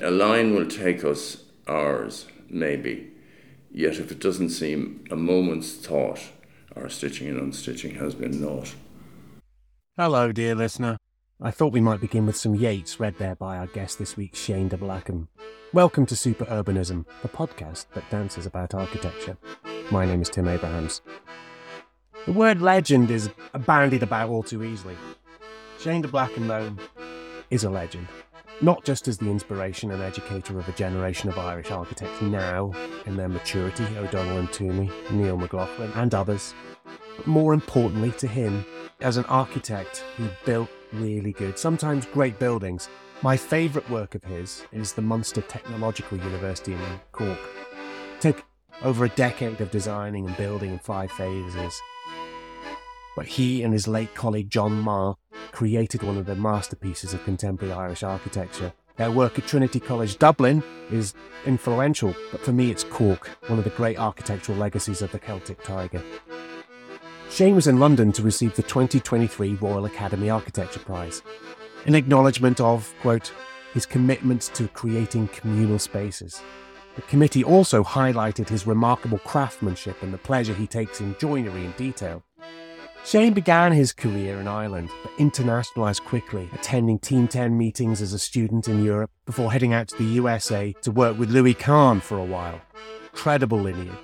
a line will take us hours, maybe, yet if it doesn't seem a moment's thought, our stitching and unstitching has been naught. Hello, dear listener. I thought we might begin with some Yeats read there by our guest this week, Shane de Blacam. Welcome to Super Urbanism, the podcast that dances about architecture. My name is Tim Abrahams. The word legend is bandied about all too easily. Shane de Blacam, though, is a legend. Not just as the inspiration and educator of a generation of Irish architects now, in their maturity, O'Donnell and Tuomey, Niall McLaughlin, and others, but more importantly to him, as an architect who built really good, sometimes great buildings. My favourite work of his is the Munster Technological University in Cork. Took over a decade of designing and building in five phases but he and his late colleague John Meagher created one of the masterpieces of contemporary Irish architecture. Their work at Trinity College Dublin is influential, but for me it's Cork, one of the great architectural legacies of the Celtic Tiger. Shane was in London to receive the 2023 Royal Academy Architecture Prize, in acknowledgement of, quote, his commitment to creating communal spaces. The committee also highlighted his remarkable craftsmanship and the pleasure he takes in joinery and detail. Shane began his career in Ireland, but internationalised quickly, attending Team 10 meetings as a student in Europe before heading out to the USA to work with Louis Kahn for a while. Credible lineage.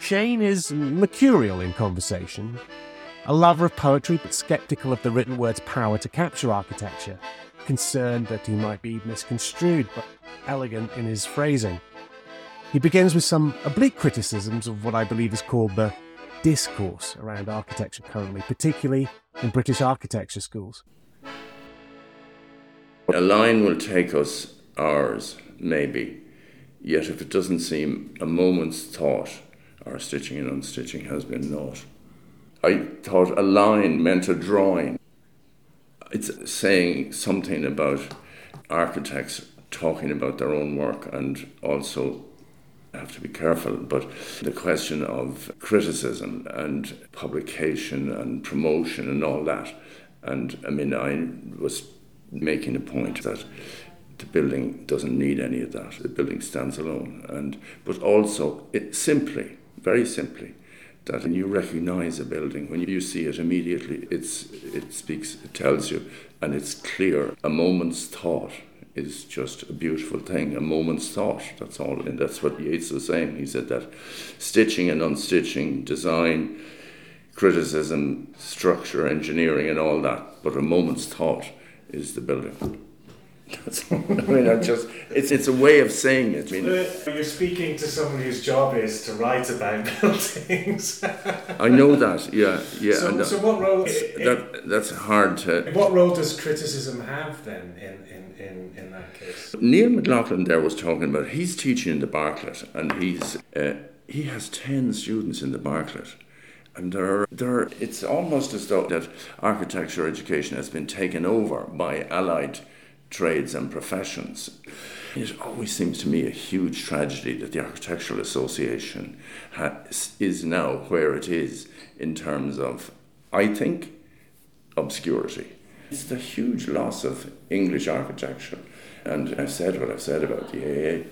Shane is mercurial in conversation, a lover of poetry but sceptical of the written word's power to capture architecture, concerned that he might be misconstrued but elegant in his phrasing. He begins with some oblique criticisms of what I believe is called the discourse around architecture currently, particularly in British architecture schools? A line will take us hours, maybe, yet if it doesn't seem a moment's thought, our stitching and unstitching has been naught. I thought a line meant a drawing. It's saying something about architects talking about their own work and also have to be careful, but the question of criticism and publication and promotion and all that. And I mean, I was making a point that the building doesn't need any of that. The building stands alone. And but also, it simply, very simply, that when you recognize a building, when you see it immediately, it's it speaks, it tells you, and it's clear. A moment's thought is just a beautiful thing, a moment's thought. That's all. And that's what Yeats was saying. He said that stitching and unstitching, design, criticism, structure, engineering, and all that, but a moment's thought is the building. That's. I mean, I just it's it's a way of saying it. I mean, you're speaking to someone whose job is to write about buildings. I know that. Yeah, yeah. So, so what role? That that's hard to. What role does criticism have then in in, in that case. Niall McLaughlin there was talking about he's teaching in the Bartlett and he's uh, he has ten students in the Bartlett. And there are, there are, it's almost as though that architecture education has been taken over by allied trades and professions. It always seems to me a huge tragedy that the Architectural Association has, is now where it is in terms of, I think, obscurity. It's the huge loss of English architecture. And I've said what I've said about the AA.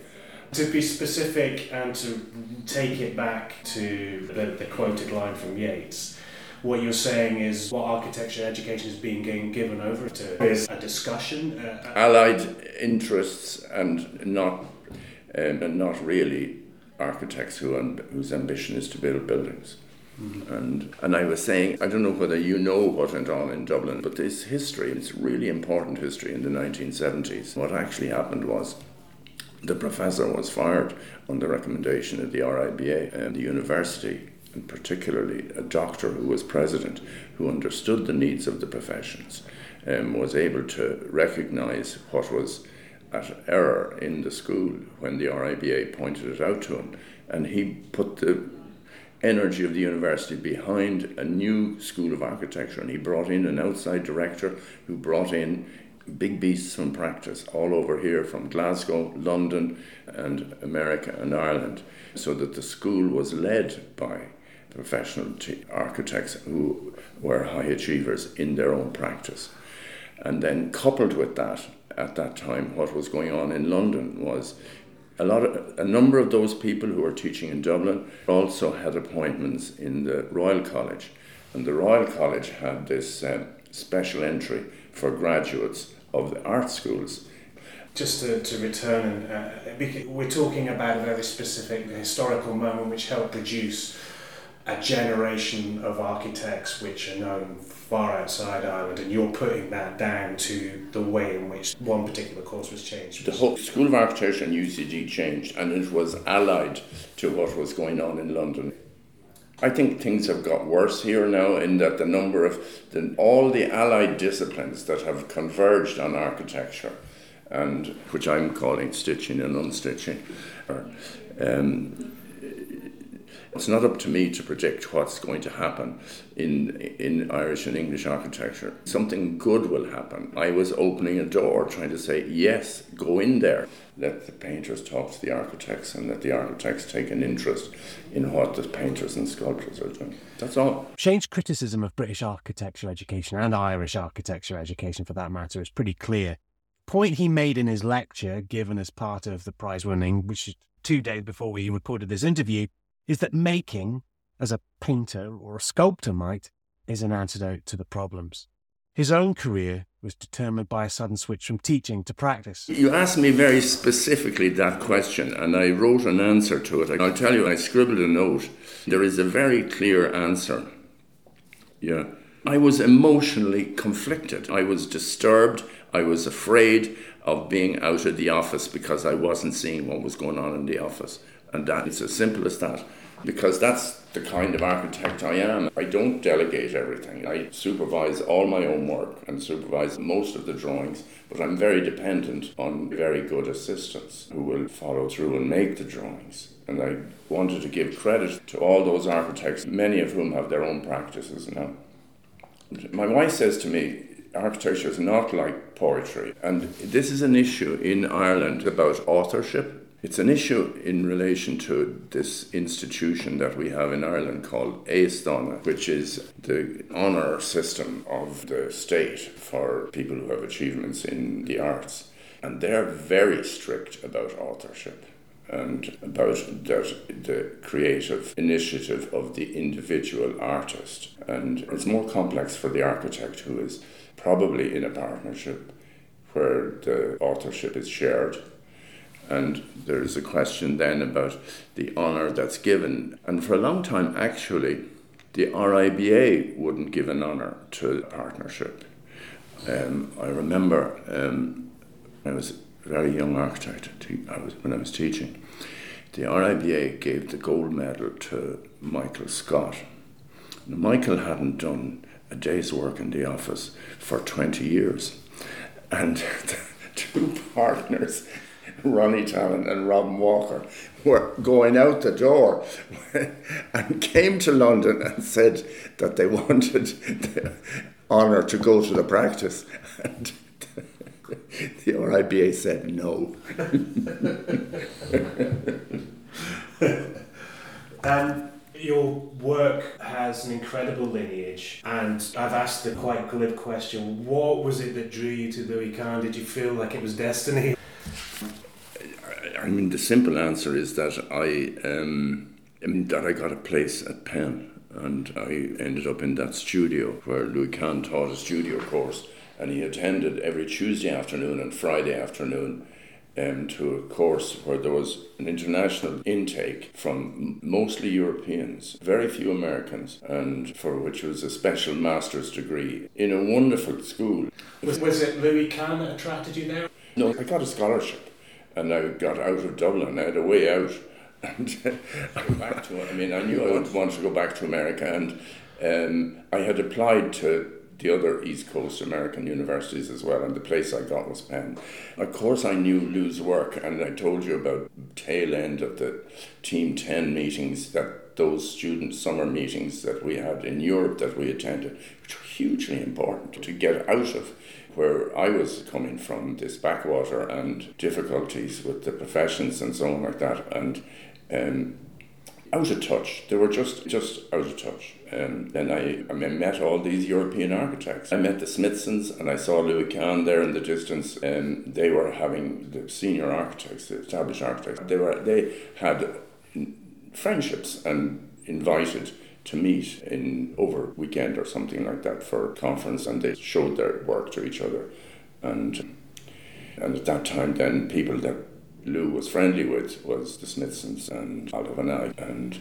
To be specific and to take it back to the, the quoted line from Yeats, what you're saying is what architecture education is being given over to is a discussion. Uh, Allied interests and not, um, and not really architects who, whose ambition is to build buildings. Mm-hmm. And, and I was saying, I don't know whether you know what went on in Dublin, but this history, it's really important history in the 1970s. What actually happened was the professor was fired on the recommendation of the RIBA and the university, and particularly a doctor who was president, who understood the needs of the professions, um, was able to recognize what was at error in the school when the RIBA pointed it out to him. And he put the energy of the university behind a new school of architecture. And he brought in an outside director who brought in big beasts from practice all over here from Glasgow, London, and America and Ireland, so that the school was led by professional architects who were high achievers in their own practice. And then, coupled with that, at that time what was going on in London was a lot of a number of those people who were teaching in Dublin also had appointments in the Royal College, and the Royal College had this um, special entry for graduates of the art schools. Just to, to return, uh, we're talking about a very specific historical moment which helped produce a generation of architects which are known far outside Ireland, and you're putting that down to the way in which one particular course was changed. The whole School of Architecture and UCD changed, and it was allied to what was going on in London. I think things have got worse here now in that the number of the, all the allied disciplines that have converged on architecture, and which I'm calling stitching and unstitching, are, um, it's not up to me to predict what's going to happen in in Irish and English architecture. Something good will happen. I was opening a door trying to say, yes, go in there. Let the painters talk to the architects and let the architects take an interest in what the painters and sculptors are doing. That's all. Shane's criticism of British architecture education and Irish architecture education for that matter is pretty clear. Point he made in his lecture, given as part of the prize winning, which is two days before we recorded this interview, is that making, as a painter or a sculptor might, is an antidote to the problems. His own career was determined by a sudden switch from teaching to practice. You asked me very specifically that question, and I wrote an answer to it. I'll tell you, I scribbled a note. There is a very clear answer. Yeah. I was emotionally conflicted. I was disturbed. I was afraid of being out of the office because I wasn't seeing what was going on in the office. And that it's as simple as that. Because that's the kind of architect I am. I don't delegate everything. I supervise all my own work and supervise most of the drawings, but I'm very dependent on very good assistants who will follow through and make the drawings. And I wanted to give credit to all those architects, many of whom have their own practices now. My wife says to me, architecture is not like poetry. And this is an issue in Ireland about authorship it's an issue in relation to this institution that we have in Ireland called Aosdána, which is the honour system of the state for people who have achievements in the arts. And they're very strict about authorship and about that, the creative initiative of the individual artist. And it's more complex for the architect who is probably in a partnership where the authorship is shared and there's a question then about the honour that's given. And for a long time, actually, the RIBA wouldn't give an honour to partnership. Um, I remember um, I was a very young architect I was, when I was teaching. The RIBA gave the gold medal to Michael Scott. Now, Michael hadn't done a day's work in the office for 20 years. And two partners Ronnie Tallon and Robin Walker were going out the door and came to London and said that they wanted the honour to go to the practice. And the RIBA said no. um, your work has an incredible lineage, and I've asked a quite glib question. What was it that drew you to Louis Kahn? Did you feel like it was destiny? I mean, the simple answer is that I, um, I mean, that I got a place at Penn, and I ended up in that studio where Louis Kahn taught a studio course, and he attended every Tuesday afternoon and Friday afternoon. Um, to a course where there was an international intake from mostly Europeans, very few Americans, and for which was a special master's degree in a wonderful school. Was, was it Louis Kahn that attracted you there? No, I got a scholarship and I got out of Dublin. I had a way out, and I back to. I mean, I knew I wanted to go back to America, and um, I had applied to the other East Coast American universities as well, and the place I got was Penn. Of course, I knew Lou's work, and I told you about tail end of the Team Ten meetings that those student summer meetings that we had in Europe that we attended, which were hugely important to get out of where I was coming from, this backwater and difficulties with the professions and so on like that. And um, out of touch. They were just just out of touch. Um, and I, I met all these European architects. I met the Smithsons and I saw Louis Kahn there in the distance. And they were having the senior architects, the established architects. They were they had friendships and invited to meet in over weekend or something like that for a conference, and they showed their work to each other. And and at that time, then people that Lou was friendly with was the Smithsons and Oliver Knight and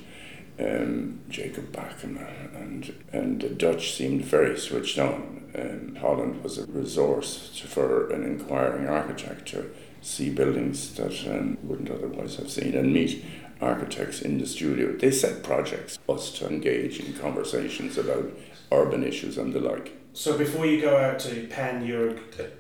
um, Jacob Bakken and and the Dutch seemed very switched on. And Holland was a resource to, for an inquiring architect to see buildings that um, wouldn't otherwise have seen and meet architects in the studio. They set projects, us to engage in conversations about urban issues and the like. So before you go out to Penn, you're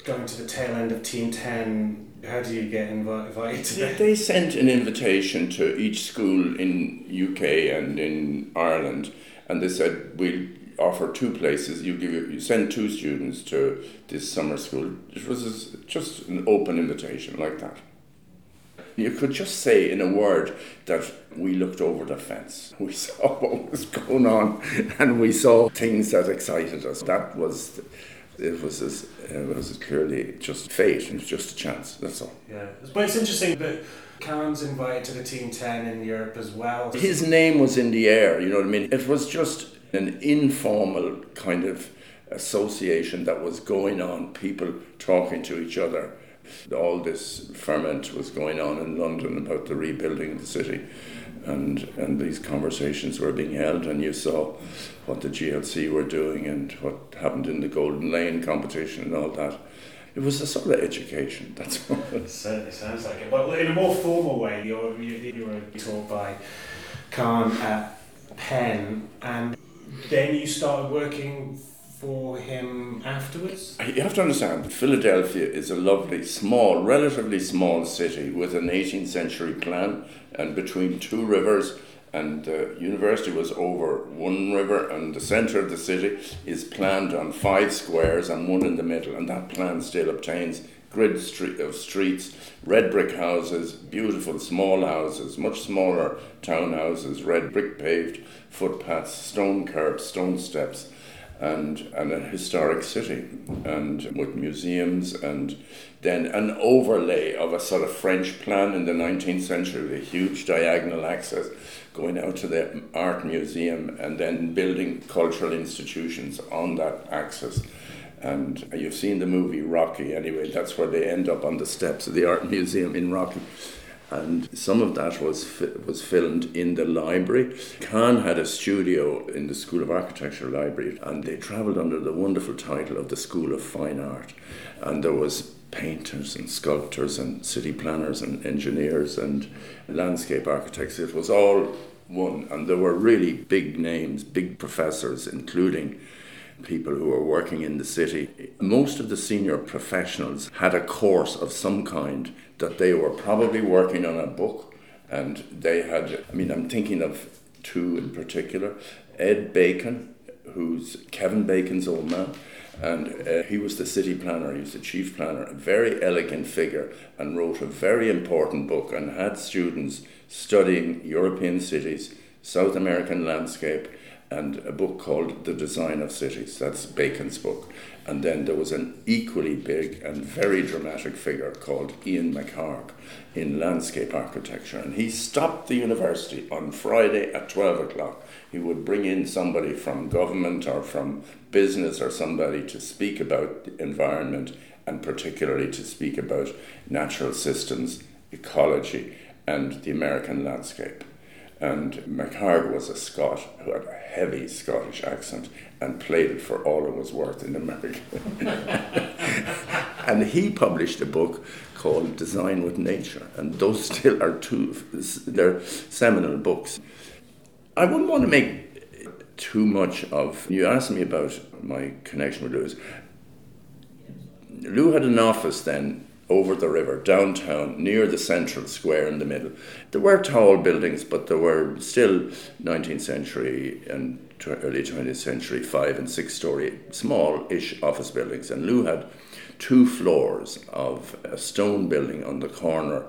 going to the tail end of Team 10. How do you get invited to that? They sent an invitation to each school in UK and in Ireland, and they said, we'll offer two places. You give you send two students to this summer school. It was just an open invitation like that. You could just say in a word that we looked over the fence. We saw what was going on and we saw things that excited us. That was, it was as, it was as clearly just fate, it was just a chance, that's all. Yeah, but it's interesting that Kahn's invited to the Team 10 in Europe as well. His name was in the air, you know what I mean? It was just an informal kind of association that was going on, people talking to each other all this ferment was going on in London about the rebuilding of the city. And, and these conversations were being held, and you saw what the GLC were doing and what happened in the Golden Lane competition and all that. It was a sort of education, that's what it certainly sounds like it. But in a more formal way, you were, you were taught by Kahn at Penn, and then you started working for him afterwards? You have to understand, that Philadelphia is a lovely, small, relatively small city with an 18th century plan and between two rivers. And the university was over one river, and the centre of the city is planned on five squares and one in the middle. And that plan still obtains grid street of streets, red brick houses, beautiful small houses, much smaller townhouses, red brick paved footpaths, stone curbs, stone steps and, and a historic city, and with museums, and then an overlay of a sort of French plan in the 19th century, with a huge diagonal access going out to the art museum, and then building cultural institutions on that axis. And you've seen the movie Rocky anyway, that's where they end up on the steps of the art museum in Rocky and some of that was was filmed in the library. Kahn had a studio in the School of Architecture library, and they travelled under the wonderful title of the School of Fine Art, and there was painters and sculptors and city planners and engineers and landscape architects. It was all one, and there were really big names, big professors, including people who were working in the city. Most of the senior professionals had a course of some kind that they were probably working on a book and they had, I mean, I'm thinking of two in particular Ed Bacon, who's Kevin Bacon's old man. And uh, he was the city planner, he was the chief planner, a very elegant figure, and wrote a very important book and had students studying European cities, South American landscape, and a book called The Design of Cities. That's Bacon's book. And then there was an equally big and very dramatic figure called Ian McHarg in landscape architecture. And he stopped the university on Friday at 12 o'clock. He would bring in somebody from government or from business or somebody to speak about the environment and particularly to speak about natural systems, ecology, and the American landscape. And McHarg was a Scot who had a heavy Scottish accent and played it for all it was worth in America. and he published a book called Design with Nature, and those still are two they're seminal books. I wouldn't want to make too much of. You asked me about my connection with Louis. Lou had an office then over the river, downtown, near the central square in the middle. There were tall buildings, but there were still 19th century and early 20th century five and six story small ish office buildings. And Lou had two floors of a stone building on the corner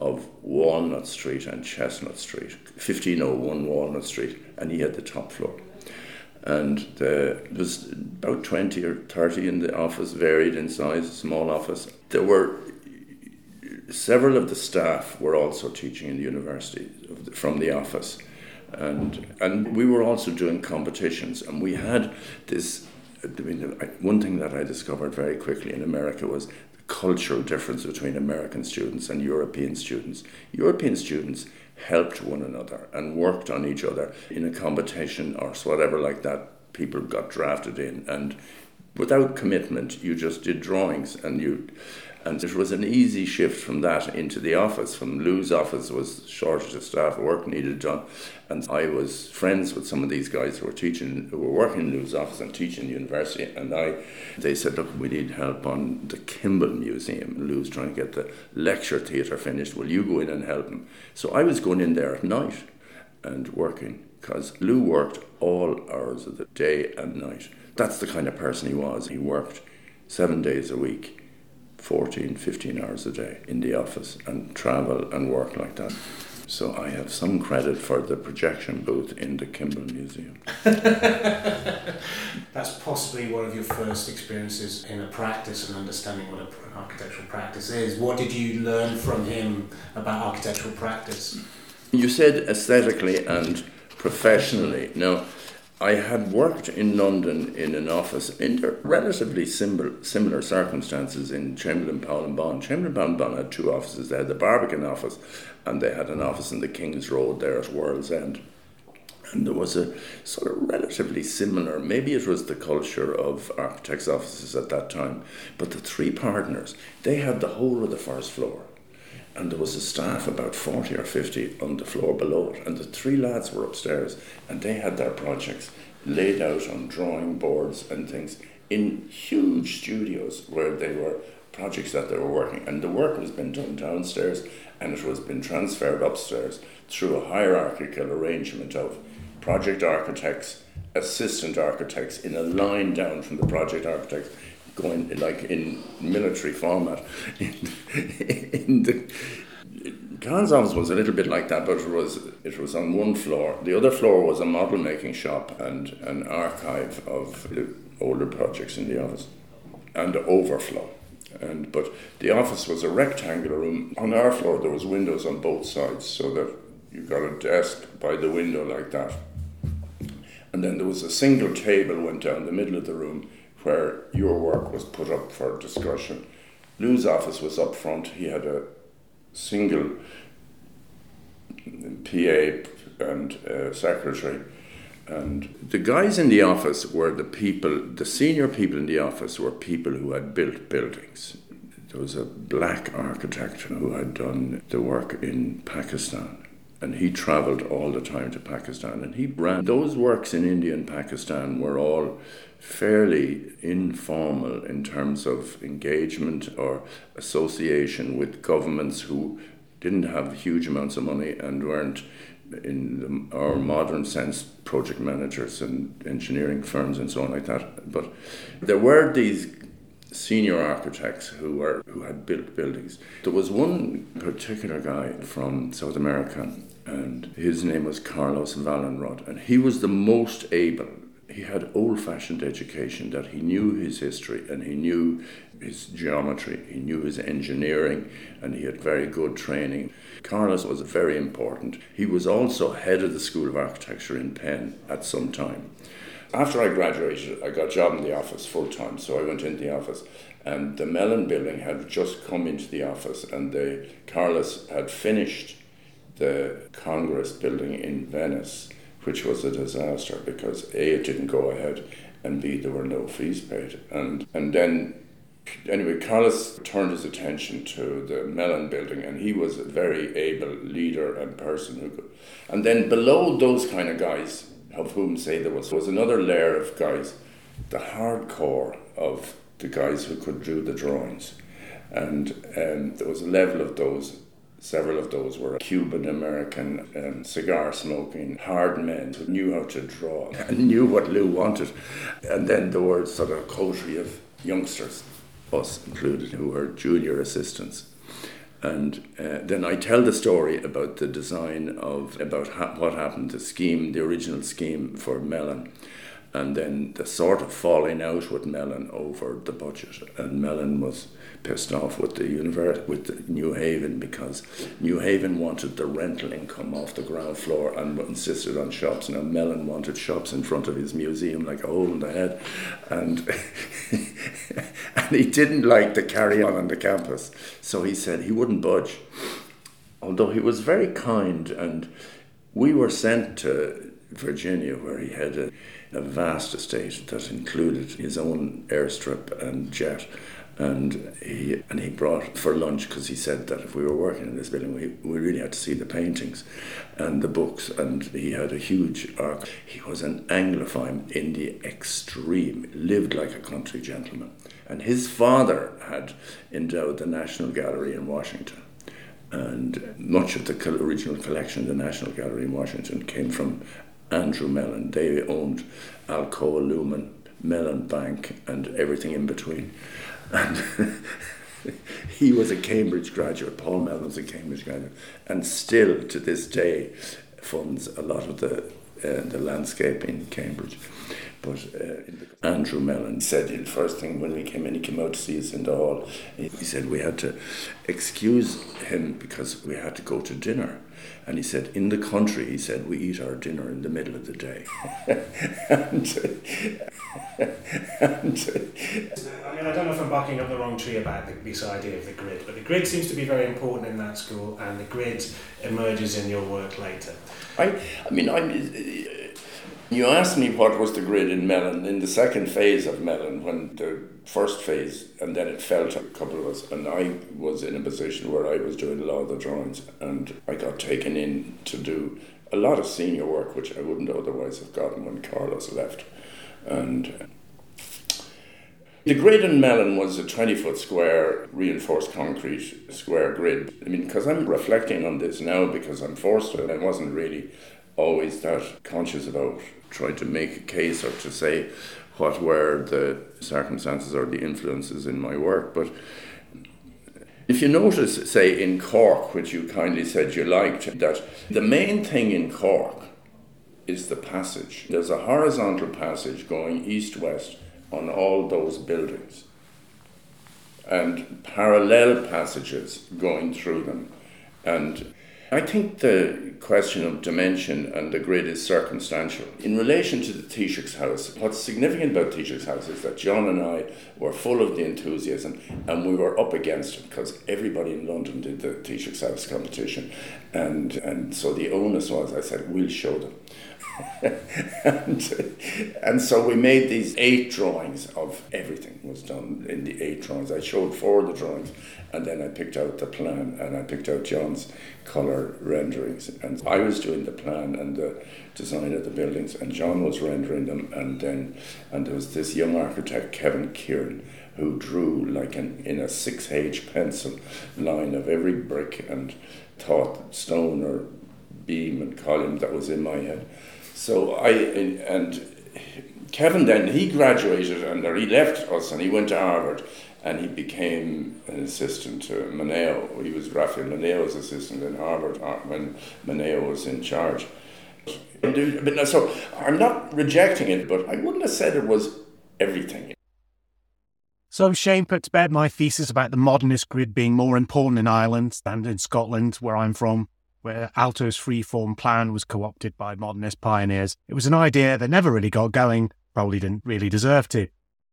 of Walnut Street and Chestnut Street, 1501 Walnut Street, and he had the top floor. And the, there was about 20 or 30 in the office, varied in size, small office. There were several of the staff were also teaching in the university from the office. And, and we were also doing competitions, and we had this. I mean, one thing that I discovered very quickly in America was the cultural difference between American students and European students. European students helped one another and worked on each other in a competition or whatever like that. People got drafted in, and without commitment, you just did drawings and you and it was an easy shift from that into the office. From Lou's office was shortage of staff, work needed done. And I was friends with some of these guys who were teaching, who were working in Lou's office and teaching university. And I, they said, look, we need help on the Kimbell Museum. Lou's trying to get the lecture theatre finished. Will you go in and help him? So I was going in there at night and working because Lou worked all hours of the day and night. That's the kind of person he was. He worked seven days a week 14, 15 hours a day in the office and travel and work like that. So I have some credit for the projection booth in the Kimbell Museum. That's possibly one of your first experiences in a practice and understanding what an architectural practice is. What did you learn from him about architectural practice? You said aesthetically and professionally. Now, I had worked in London in an office in relatively similar, similar circumstances in Chamberlain, Powell and Bon. Chamberlain, Powell and Bon had two offices. They had the Barbican office and they had an office in the King's Road there at World's End. And there was a sort of relatively similar, maybe it was the culture of architects' offices at that time, but the three partners, they had the whole of the first floor and there was a staff about 40 or 50 on the floor below it and the three lads were upstairs and they had their projects laid out on drawing boards and things in huge studios where they were projects that they were working. And the work was being done downstairs and it was being transferred upstairs through a hierarchical arrangement of project architects assistant architects in a line down from the project architects going like in military format. in, in the, Kahn's office was a little bit like that, but it was it was on one floor. The other floor was a model making shop and an archive of the older projects in the office, and overflow. And but the office was a rectangular room. On our floor, there was windows on both sides, so that you got a desk by the window like that. And then there was a single table went down the middle of the room where your work was put up for discussion. Lou's office was up front. He had a single PA and uh, secretary. And the guys in the office were the people, the senior people in the office were people who had built buildings. There was a black architect who had done the work in Pakistan and he traveled all the time to Pakistan and he ran those works in India and Pakistan were all fairly informal in terms of engagement or association with governments who didn't have huge amounts of money and weren't in the, our modern sense project managers and engineering firms and so on like that. But there were these senior architects who were who had built buildings. There was one particular guy from South America and his name was Carlos Vallhonrat and he was the most able he had old fashioned education that he knew his history and he knew his geometry, he knew his engineering, and he had very good training. Carlos was very important. He was also head of the School of Architecture in Penn at some time. After I graduated, I got a job in the office full time, so I went into the office. And the Mellon building had just come into the office, and the Carlos had finished the Congress building in Venice which was a disaster because A, it didn't go ahead, and B, there were no fees paid. And, and then, anyway, Carlos turned his attention to the Mellon building, and he was a very able leader and person who could. And then below those kind of guys, of whom say there was, was another layer of guys, the hardcore of the guys who could do the drawings. And um, there was a level of those Several of those were Cuban American um, cigar smoking hard men who knew how to draw and knew what Lou wanted. And then there were sort of a coterie of youngsters, us included, who were junior assistants. And uh, then I tell the story about the design of about ha- what happened, the scheme, the original scheme for Mellon and then the sort of falling out with Mellon over the budget. And Mellon was pissed off with the univers- with New Haven because New Haven wanted the rental income off the ground floor and insisted on shops. Now Mellon wanted shops in front of his museum like a hole in the head, and and he didn't like the carry on on the campus, so he said he wouldn't budge. Although he was very kind, and we were sent to Virginia where he had a a vast estate that included his own airstrip and jet. And he and he brought for lunch because he said that if we were working in this building, we, we really had to see the paintings and the books. And he had a huge arc. He was an Anglophile in the extreme, lived like a country gentleman. And his father had endowed the National Gallery in Washington and much of the original collection of the National Gallery in Washington came from Andrew Mellon. They owned Alcoa Lumen, Mellon Bank, and everything in between. And he was a Cambridge graduate. Paul Mellon was a Cambridge graduate, and still to this day funds a lot of the uh, the landscape in Cambridge. But uh, Andrew Mellon said the first thing when we came in, he came out to see us in the hall. He said we had to excuse him because we had to go to dinner. And he said, in the country, he said, we eat our dinner in the middle of the day. and, and, I mean, I don't know if I'm barking up the wrong tree about the, this idea of the grid, but the grid seems to be very important in that school, and the grid emerges in your work later. I, I mean, I'm you asked me what was the grid in Mellon in the second phase of Mellon when the first phase and then it fell to a couple of us and I was in a position where I was doing a lot of the drawings and I got taken in to do a lot of senior work which I wouldn't otherwise have gotten when Carlos left and uh, the grid in Mellon was a 20 foot square reinforced concrete square grid. I mean, because I'm reflecting on this now because I'm forced to, and I wasn't really always that conscious about trying to make a case or to say what were the circumstances or the influences in my work. But if you notice, say, in Cork, which you kindly said you liked, that the main thing in Cork is the passage. There's a horizontal passage going east west on all those buildings and parallel passages going through them. And I think the question of dimension and the grid is circumstantial. In relation to the Taoiseach's house, what's significant about Taoiseach's house is that John and I were full of the enthusiasm and we were up against it because everybody in London did the Taoiseach's house competition. And, and so the onus was, I said, we'll show them. and, and so we made these eight drawings of everything was done in the eight drawings. I showed four of the drawings and then I picked out the plan and I picked out John's colour renderings. And I was doing the plan and the design of the buildings and John was rendering them and then and there was this young architect, Kevin Kieran, who drew like an in a six H pencil line of every brick and thought stone or beam and column that was in my head. So I and Kevin then he graduated and he left us and he went to Harvard and he became an assistant to Moneo. He was Rafael Moneo's assistant in Harvard uh, when Moneo was in charge. But So I'm not rejecting it, but I wouldn't have said it was everything. So Shane put to bed my thesis about the modernist grid being more important in Ireland than in Scotland, where I'm from where Aalto's freeform plan was co opted by modernist pioneers. It was an idea that never really got going, probably didn't really deserve to.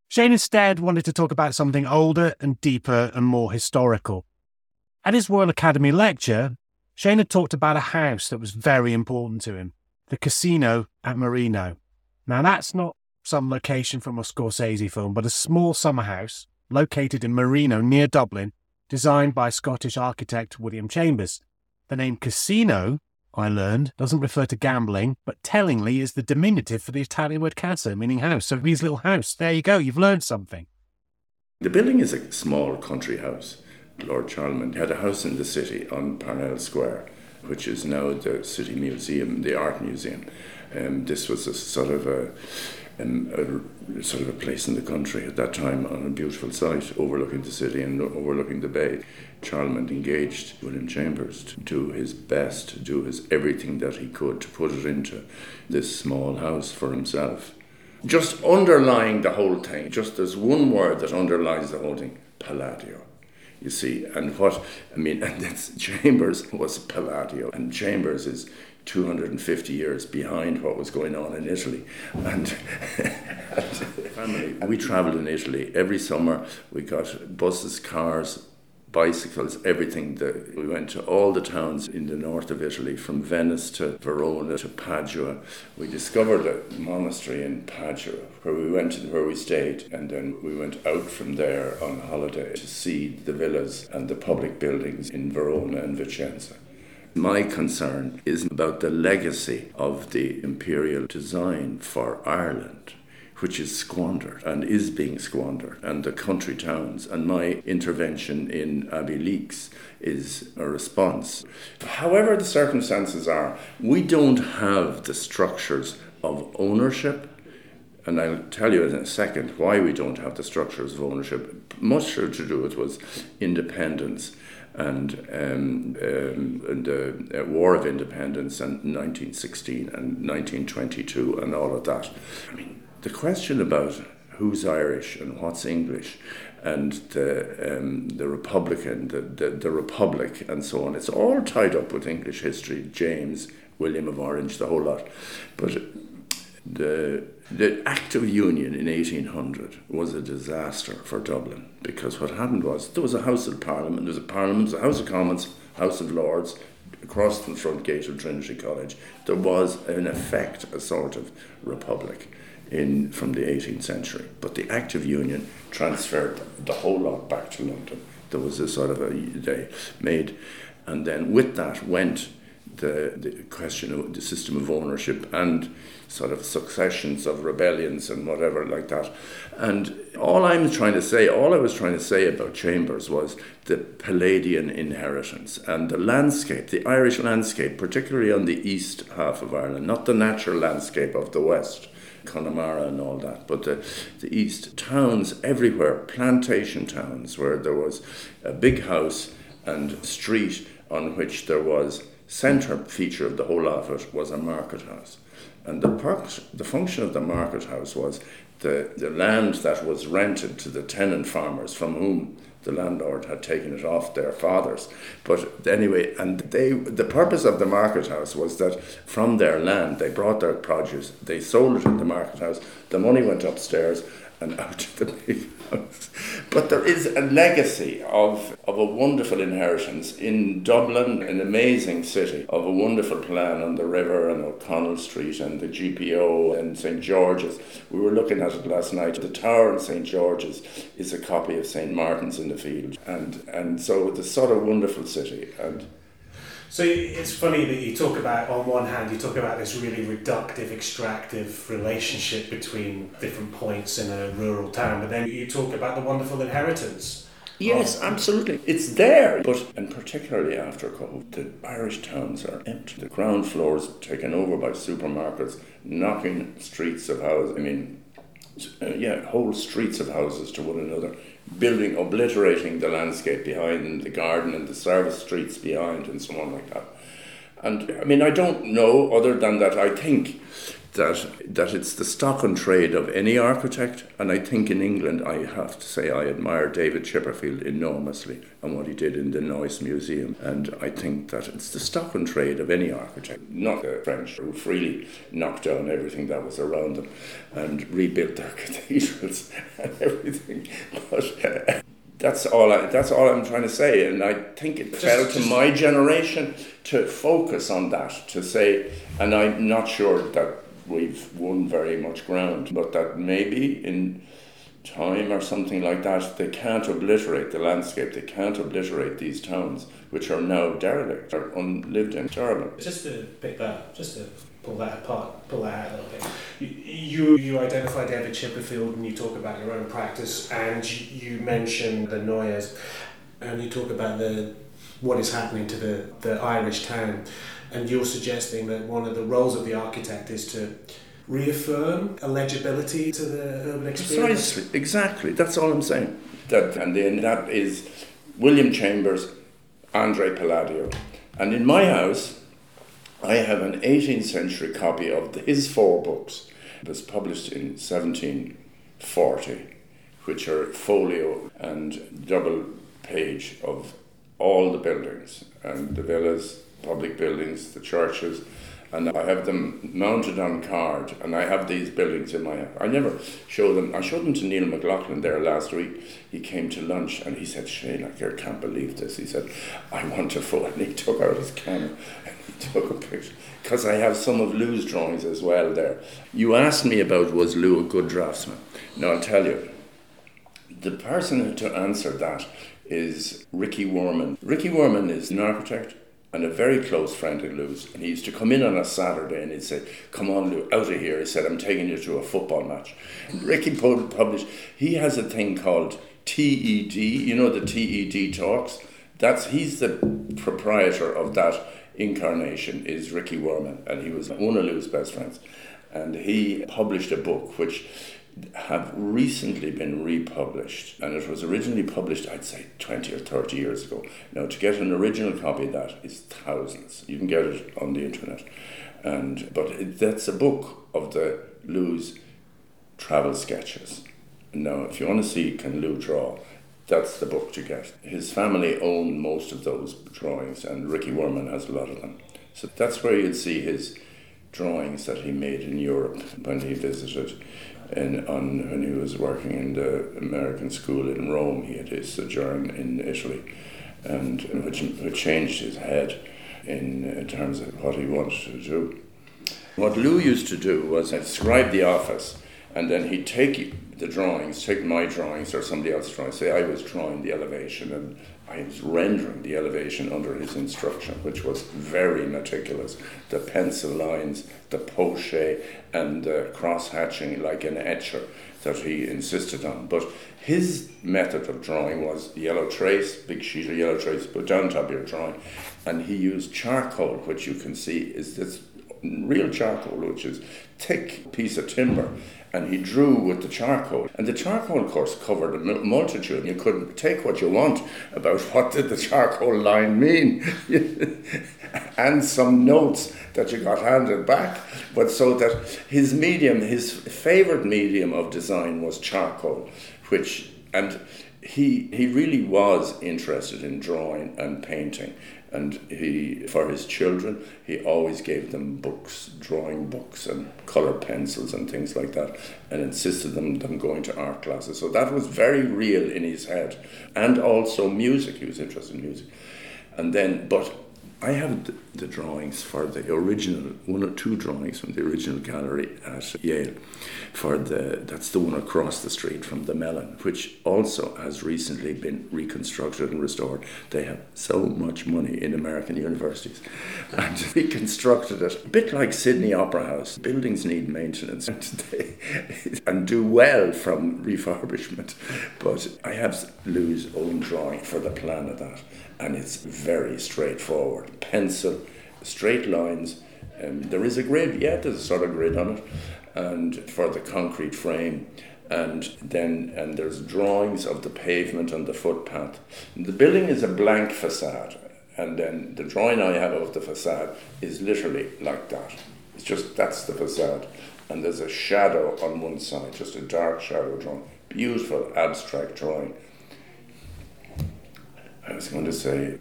Shane instead wanted to talk about something older and deeper and more historical. At his Royal Academy lecture, Shane had talked about a house that was very important to him the casino at Marino. Now, that's not some location from a Scorsese film, but a small summer house located in Marino near Dublin, designed by Scottish architect William Chambers. The name casino, I learned, doesn't refer to gambling, but tellingly is the diminutive for the Italian word casa, meaning house. So his little house. There you go, you've learned something. The building is a small country house. Lord Charlemont had a house in the city on Parnell Square, which is now the City Museum, the Art Museum. Um, this was a sort of a um, a, sort of a place in the country at that time on a beautiful site overlooking the city and overlooking the bay. Charlemont engaged William Chambers to do his best, to do his everything that he could to put it into this small house for himself. Just underlying the whole thing, just there's one word that underlies the whole thing Palladio you see. And what, I mean, and that's, Chambers was Palladio, and Chambers is 250 years behind what was going on in Italy. And, family, we travelled in Italy every summer. We got buses, cars, bicycles, everything. We went to all the towns in the north of Italy, from Venice to Verona to Padua. We discovered a monastery in Padua where we went to where we stayed, and then we went out from there on holiday to see the villas and the public buildings in Verona and Vicenza. My concern is about the legacy of the imperial design for Ireland which is squandered and is being squandered, and the country towns. And my intervention in Abbeyleix is a response. However, the circumstances are, we don't have the structures of ownership. And I'll tell you in a second why we don't have the structures of ownership. Much to do with was independence and, um, um, and the uh, War of Independence and 1916 and 1922 and all of that. I mean, the question about who's Irish and what's English and the, um, the Republican, the, the, the Republic, and so on, it's all tied up with English history, James, William of Orange, the whole lot. But the, the Act of Union in 1800 was a disaster for Dublin because what happened was there was a House of Parliament, there was a Parliament, a House of Commons, House of Lords, across the front gate of Trinity College. There was, in effect, a sort of republic in from the 18th century. But the Act of Union transferred the whole lot back to London. There was a sort of a they made, and then with that went the, the question of the system of ownership and sort of successions of rebellions and whatever like that. And all I'm trying to say, all I was trying to say about Chambers was the Palladian inheritance and the landscape, the Irish landscape, particularly on the east half of Ireland, not the natural landscape of the west Connemara and all that, but the, the east towns everywhere, plantation towns, where there was a big house and street on which there was centre feature of the whole of it was a market house. And the, perks, the function of the market house was the, the land that was rented to the tenant farmers from whom the landlord had taken it off their fathers. But anyway, and they the purpose of the market house was that from their land they brought their produce, they sold it in the market house, the money went upstairs and out to the house. But there is a legacy of, of a wonderful inheritance in Dublin, an amazing city, of a wonderful plan on the river and O'Connell Street and the GPO and St. George's. We were looking at it last night. The tower in St. George's is a copy of St. Martin's in the Field. And, and so it's a sort of wonderful city. And so it's funny that you talk about, on one hand, you talk about this really reductive, extractive relationship between different points in a rural town, but then you talk about the wonderful inheritance. Yes, of, absolutely. It's there, but and particularly after COVID, the Irish towns are empty. The ground floors taken over by supermarkets, knocking streets of houses. I mean, uh, yeah, whole streets of houses to one another building, obliterating the landscape behind and the garden and the service streets behind and so on like that. And I mean, I don't know other than that I think that that it's the stock and trade of any architect. And I think in England, I have to say, I admire David Chipperfield enormously and what he did in the Neues Museum. And I think that it's the stock and trade of any architect, not the French, who freely knocked down everything that was around them and rebuilt their cathedrals and everything. But uh, that's all. I, that's all I'm trying to say, and I think it just, fell to just, my generation to focus on that. To say, and I'm not sure that we've won very much ground, but that maybe in time or something like that, they can't obliterate the landscape, they can't obliterate these towns, which are now derelict or unlived in, terrible. Just to pick that, just to pull that apart, pull that out a little bit. You, you identify David Chipperfield and you talk about your own practice, and you, mention the Neues, and you talk about the what is happening to the, the Irish town and you're suggesting that one of the roles of the architect is to reaffirm a legibility to the urban experience. Precisely, exactly. That's all I'm saying. That and then that is William Chambers, Andre Palladio, and in my house, I have an 18th century copy of his four books. It was published in 1740, which are folio and double page of all the buildings and the villas, public buildings, the churches, and I have them mounted on card, and I have these buildings in my. I never show them. I showed them to Niall McLaughlin there last week. He came to lunch and he said, "Shane, I can't believe this." He said, "I want to photo," and he took out his camera and he took a picture because I have some of Lou's drawings as well there. You asked me about was Lou a good draftsman? Now I'll tell you. The person to answer that is Ricky Wurman. Ricky Wurman is an architect and a very close friend of Lou's. And he used to come in on a Saturday and he'd say, Come on, Lou, out of here. He said, I'm taking you to a football match. And Ricky published, he has a thing called TED, you know, the TED talks. That's He's the proprietor of that incarnation, is Ricky Wurman. And he was one of Lou's best friends. And he published a book which have recently been republished, and it was originally published, I'd say, 20 or 30 years ago. Now, to get an original copy of that is thousands. You can get it on the internet. and But it, that's a book of the Lou's travel sketches. Now, if you want to see Can Lou Draw, that's the book to get. His family own most of those drawings, and Ricky Wurman has a lot of them. So that's where you'd see his drawings that he made in Europe when he visited in, on, when he was working in the American school in Rome, he had his sojourn in Italy, and which, which changed his head in, in terms of what he wanted to do. What Lou used to do was describe the office, and then he'd take the drawings, take my drawings or somebody else's drawings, say I was drawing the elevation and I was rendering the elevation under his instruction, which was very meticulous. The pencil lines, the poche, and the cross hatching like an etcher that he insisted on. But his method of drawing was yellow trace, big sheet of yellow trace, put down top of your drawing, and he used charcoal, which you can see is this real charcoal, which is thick piece of timber and he drew with the charcoal. And the charcoal of course covered a multitude. You couldn't take what you want about what did the charcoal line mean, and some notes that you got handed back. But so that his medium, his favorite medium of design was charcoal, which and he he really was interested in drawing and painting and he for his children he always gave them books drawing books and color pencils and things like that and insisted on them going to art classes. So that was very real in his head. And also music he was interested in music. And then but I have the, drawings for the original, one or two drawings from the original gallery at Yale. For the that's the one across the street from the Mellon, which also has recently been reconstructed and restored. They have so much money in American universities, and reconstructed it a bit like Sydney Opera House. Buildings need maintenance and, they, and do well from refurbishment. But I have Lou's own drawing for the plan of that and it's very straightforward. Pencil, straight lines. Um, there is a grid, yeah, there's a sort of grid on it, and for the concrete frame, and then and there's drawings of the pavement and the footpath. And the building is a blank facade, and then the drawing I have of the facade is literally like that. It's just that's the facade, and there's a shadow on one side, just a dark shadow drawing. Beautiful abstract drawing I was going to say,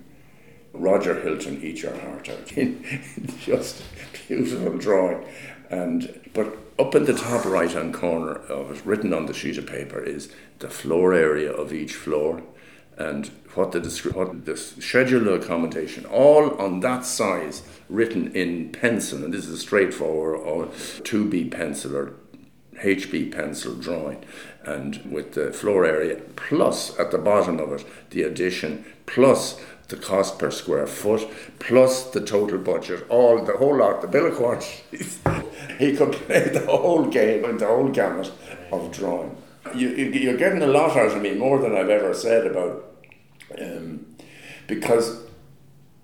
Roger Hilton, eat your heart out. Just beautiful drawing. And but up in the top right hand corner of it, written on the sheet of paper, is the floor area of each floor and what the, what the schedule of accommodation, all on that size, written in pencil. And this is a straightforward or 2B pencil or HB pencil drawing and with the floor area plus at the bottom of it the addition plus the cost per square foot plus the total budget all the whole lot the bill of quantities he could play the whole game and the whole gamut of drawing you, you, are getting a lot out of me more than I've ever said about um, because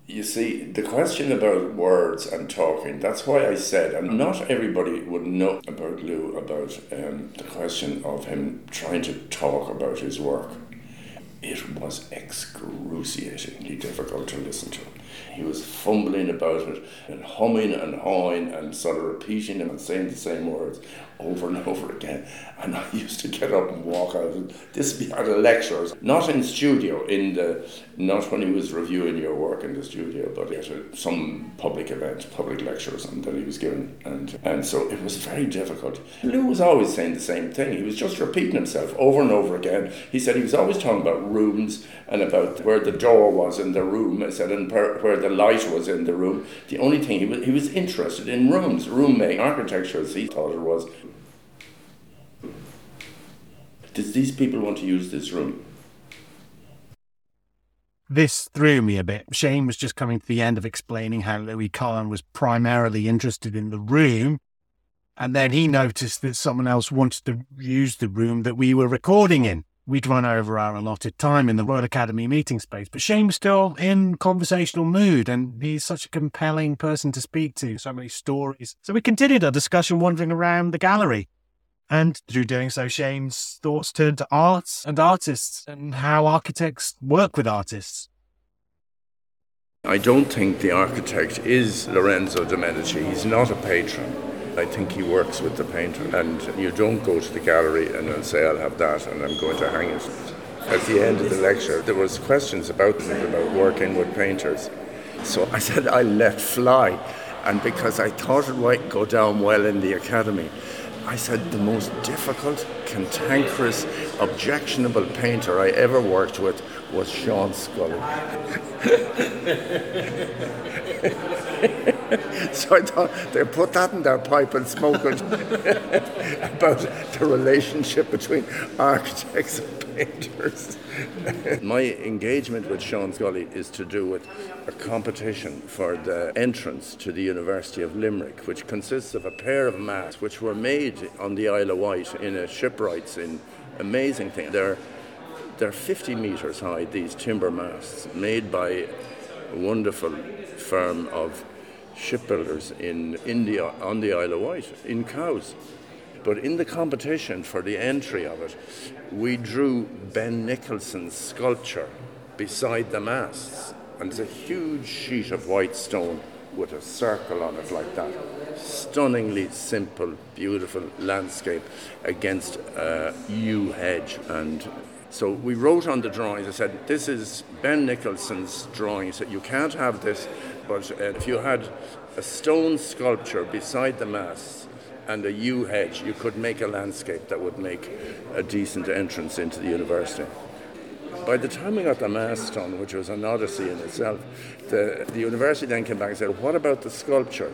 You see, the question about words and talking, that's why I said, and not everybody would know about Lou, about um, the question of him trying to talk about his work. It was excruciatingly difficult to listen to. He was fumbling about it and humming and hawing and sort of repeating them and saying the same words over and over again. And I used to get up and walk out. This be at a lecture, not in studio, in the not when he was reviewing your work in the studio, but at a, some public event, public lectures, and that he was giving. And and so it was very difficult. Lou was always saying the same thing. He was just repeating himself over and over again. He said he was always talking about rooms and about where the door was in the room. I said and per, where the light was in the room. The only thing he was he was interested in rooms, room making, architecture, as he thought it was. Did these people want to use this room? This threw me a bit. Shane was just coming to the end of explaining how Louis Kahn was primarily interested in the room. And then he noticed that someone else wanted to use the room that we were recording in. We'd run over our allotted time in the Royal Academy meeting space, but Shane was still in conversational mood and he's such a compelling person to speak to, so many stories. So we continued our discussion wandering around the gallery. And through doing so, Shane's thoughts turned to art and artists and how architects work with artists. I don't think the architect is Lorenzo de Medici. He's not a patron. I think he works with the painter. And you don't go to the gallery and then say, I'll have that and I'm going to hang it. At the end of the lecture, there was questions about about working with painters. So I said I let fly. And because I thought it might go down well in the academy, I said the most difficult, cantankerous, objectionable painter I ever worked with was Sean Scully. so I thought they put that in their pipe and smoke it about the relationship between architects and painters. My engagement with Sean Scully is to do with a competition for the entrance to the University of Limerick, which consists of a pair of masts which were made on the Isle of Wight in a shipwrights in amazing thing. They're they're 50 metres high, these timber masts, made by a wonderful firm of shipbuilders in India on the Isle of Wight, in Cowes. But in the competition for the entry of it, we drew Ben Nicholson's sculpture beside the masts. And it's a huge sheet of white stone with a circle on it like that. Stunningly simple, beautiful landscape against a yew hedge and so we wrote on the drawings, I said, this is Ben Nicholson's drawing. You can't have this, but uh, if you had a stone sculpture beside the masts and a yew hedge, you could make a landscape that would make a decent entrance into the university. By the time we got the mast done, which was an odyssey in itself, the, the university then came back and said, what about the sculpture?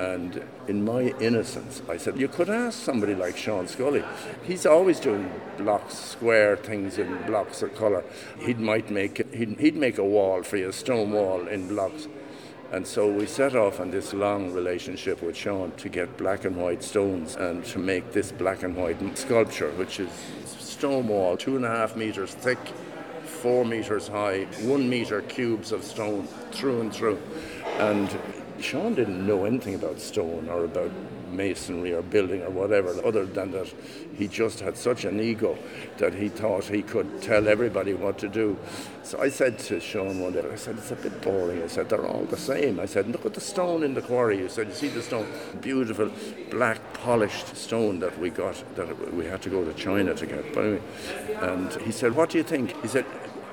And in my innocence, I said, You could ask somebody like Sean Scully. He's always doing blocks, square things in blocks of colour. He might make he'd, he'd make a wall for you, a stone wall in blocks. And so we set off on this long relationship with Sean to get black and white stones and to make this black and white sculpture, which is stone wall, two and a half meters thick, four meters high, one meter cubes of stone through and through. And Sean didn't know anything about stone or about masonry or building or whatever, other than that he just had such an ego that he thought he could tell everybody what to do. So I said to Sean one day, I said, it's a bit boring. I said, they're all the same. I said, look at the stone in the quarry. You said, you see the stone? Beautiful, black, polished stone that we got, that we had to go to China to get. But anyway, and he said, what do you think? He said,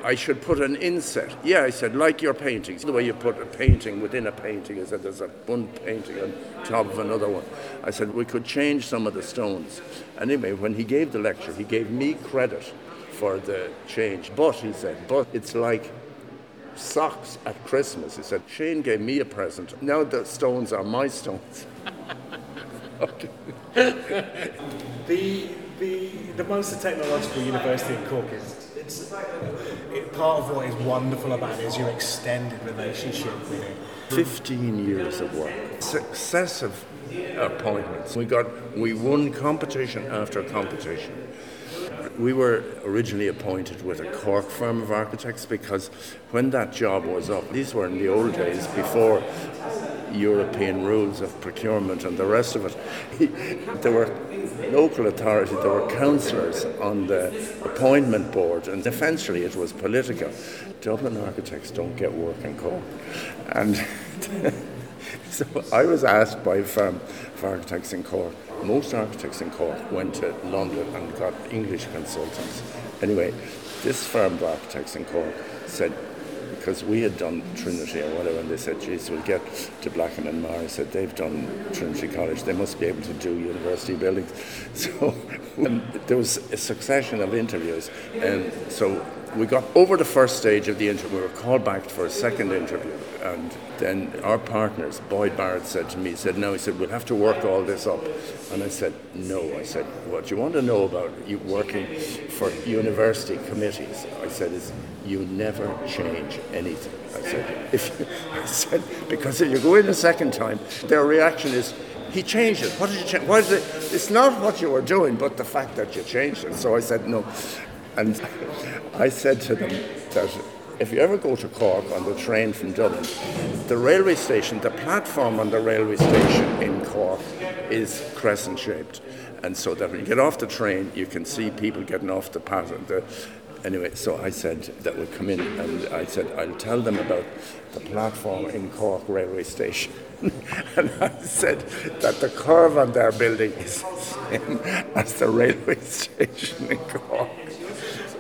I should put an inset. Yeah, I said, like your paintings. The way you put a painting within a painting is that there's a one painting on top of another one. I said, we could change some of the stones. Anyway, when he gave the lecture, he gave me credit for the change. But, he said, but it's like socks at Christmas. He said, Shane gave me a present. Now the stones are my stones. the, the, the Munster Technological University in Cork is it's it, part of what is wonderful about it is your extended relationship with it. 15 years of work, successive appointments. We got we won competition after competition. we were originally appointed with a Cork firm of architects because when that job was up, these were in the old days before European rules of procurement and the rest of it. there were local authority, there were councillors on the appointment board, and eventually it was political. Dublin architects don't get work in Cork. And so I was asked by a firm of architects in Cork. Most architects in Cork went to London and got English consultants. Anyway, this firm of architects in Cork said, because we had done Trinity or whatever, and they said, geez, we'll get de Blacam and Meagher. I said, they've done Trinity College, they must be able to do university buildings. So um, there was a succession of interviews, and so we got over the first stage of the interview. We were called back for a second interview, and then our partners, Boyd Barrett, said to me, he said, "No," he said, "We'll have to work all this up." And I said, "No." I said, "What you want to know about you working for university committees?" I said, "Is you never change anything." I said, "If you, I said because if you go in a second time, their reaction is." He changed it. What did you change? What is it? It's not what you were doing, but the fact that you changed it. So I said no. And I said to them that if you ever go to Cork on the train from Dublin, the railway station, the platform on the railway station in Cork is crescent shaped. And so that when you get off the train, you can see people getting off the pattern. The, anyway, so I said that would come in, and I said I'll tell them about the platform in Cork railway station. and I said that the curve on their building is the same as the railway station in Cork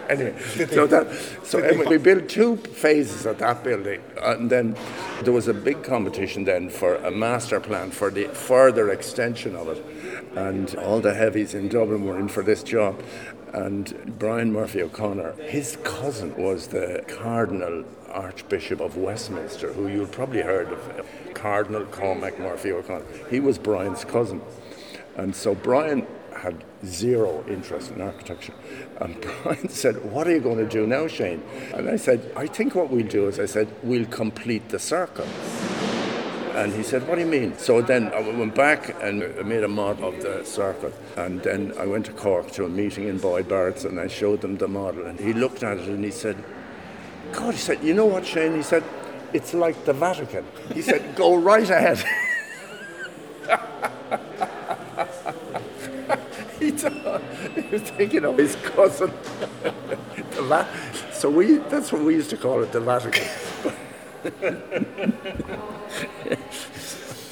anyway, so that so anyway, we built two phases of that building, and then there was a big competition then for a master plan for the further extension of it, and all the heavies in Dublin were in for this job. And Brian Murphy O'Connor, his cousin was the Cardinal Archbishop of Westminster, who you've probably heard of, Cardinal Cormac Murphy O'Connor. He was Brian's cousin. And so Brian had zero interest in architecture. And Brian said, What are you going to do now, Shane? And I said, I think what we'll do is, I said, we'll complete the circle. And he said, What do you mean? So then I went back and made a model of the circle. And then I went to Cork to a meeting in Boyd Barrett's and I showed them the model. And he looked at it and he said, God, he said, You know what, Shane? He said, It's like the Vatican. He said, Go right ahead. he, was thinking of his cousin. so we, that's what we used to call it, the Vatican.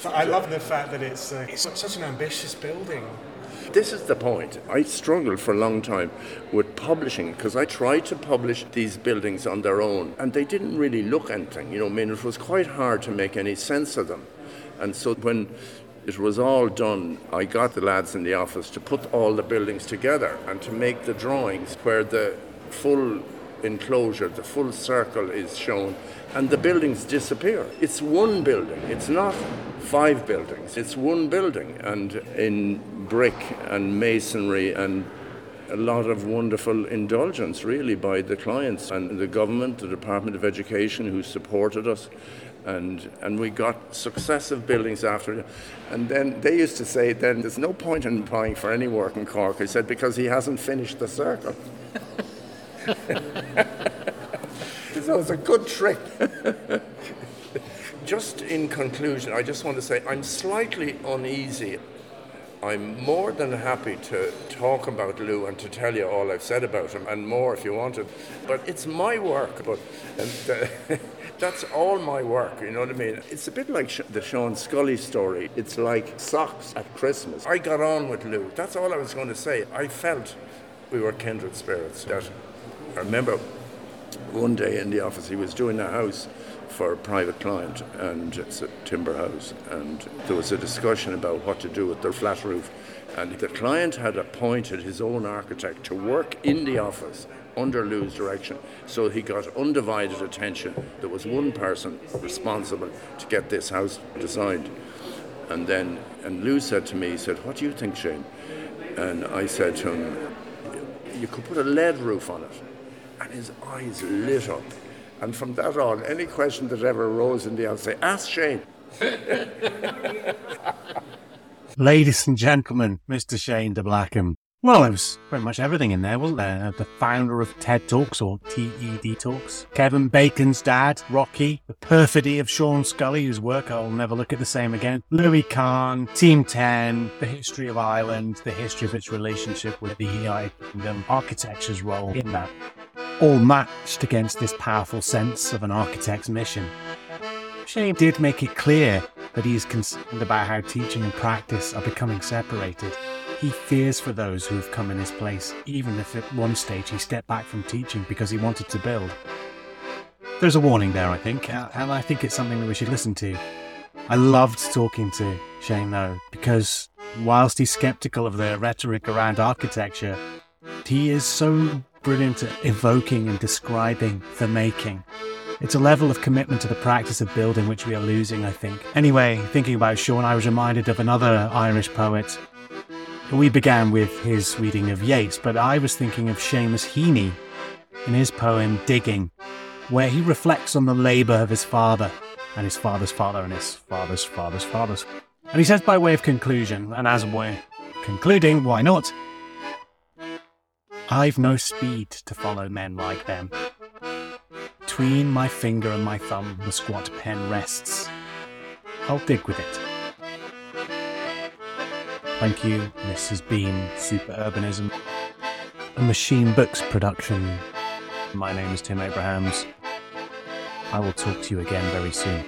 I love the fact that it's, uh, it's such an ambitious building. This is the point. I struggled for a long time with publishing because I tried to publish these buildings on their own and they didn't really look anything. You know, I mean, it was quite hard to make any sense of them. And so when it was all done. I got the lads in the office to put all the buildings together and to make the drawings where the full enclosure, the full circle is shown, and the buildings disappear. It's one building, it's not five buildings, it's one building, and in brick and masonry and a lot of wonderful indulgence, really, by the clients and the government, the Department of Education, who supported us and and we got successive buildings after it. and then they used to say then there's no point in applying for any work in Cork I said because he hasn't finished the circle so it's a good trick just in conclusion I just want to say I'm slightly uneasy I'm more than happy to talk about Lou and to tell you all I've said about him and more if you wanted. But it's my work. But and, uh, that's all my work. You know what I mean? It's a bit like the Sean Scully story. It's like socks at Christmas. I got on with Lou. That's all I was going to say. I felt we were kindred spirits. That I remember one day in the office he was doing a house for a private client, and it's a timber house. And there was a discussion about what to do with their flat roof. And the client had appointed his own architect to work in the office under Lou's direction. So he got undivided attention. There was one person responsible to get this house designed. And then, and Lou said to me, he said, What do you think, Shane? And I said to him, You could put a lead roof on it. And his eyes lit up. And from that on, any question that ever arose in the I'd say, ask Shane. Ladies and gentlemen, Mr. Shane de Blacam. Well, there was pretty much everything in there, wasn't there? The founder of TED Talks or TED Talks, Kevin Bacon's dad, Rocky, the perfidy of Sean Scully, whose work I'll never look at the same again, Louis Kahn, Team 10, the history of Ireland, the history of its relationship with the United Kingdom, architecture's role in that, all matched against this powerful sense of an architect's mission. Shane did make it clear that he is concerned about how teaching and practice are becoming separated he fears for those who have come in his place, even if at one stage he stepped back from teaching because he wanted to build. There's a warning there, I think, uh, and I think it's something that we should listen to. I loved talking to Shane, though, because whilst he's skeptical of the rhetoric around architecture, he is so brilliant at evoking and describing the making. It's a level of commitment to the practice of building which we are losing, I think. Anyway, thinking about Sean, I was reminded of another Irish poet we began with his reading of Yeats, but I was thinking of Seamus Heaney in his poem Digging, where he reflects on the labour of his father and his father's father and his father's father's father's. And he says, by way of conclusion, and as we're concluding, why not? I've no speed to follow men like them. Between my finger and my thumb, the squat pen rests. I'll dig with it. Thank you. This has been Super Urbanism, a Machine Books production. My name is Tim Abrahams. I will talk to you again very soon.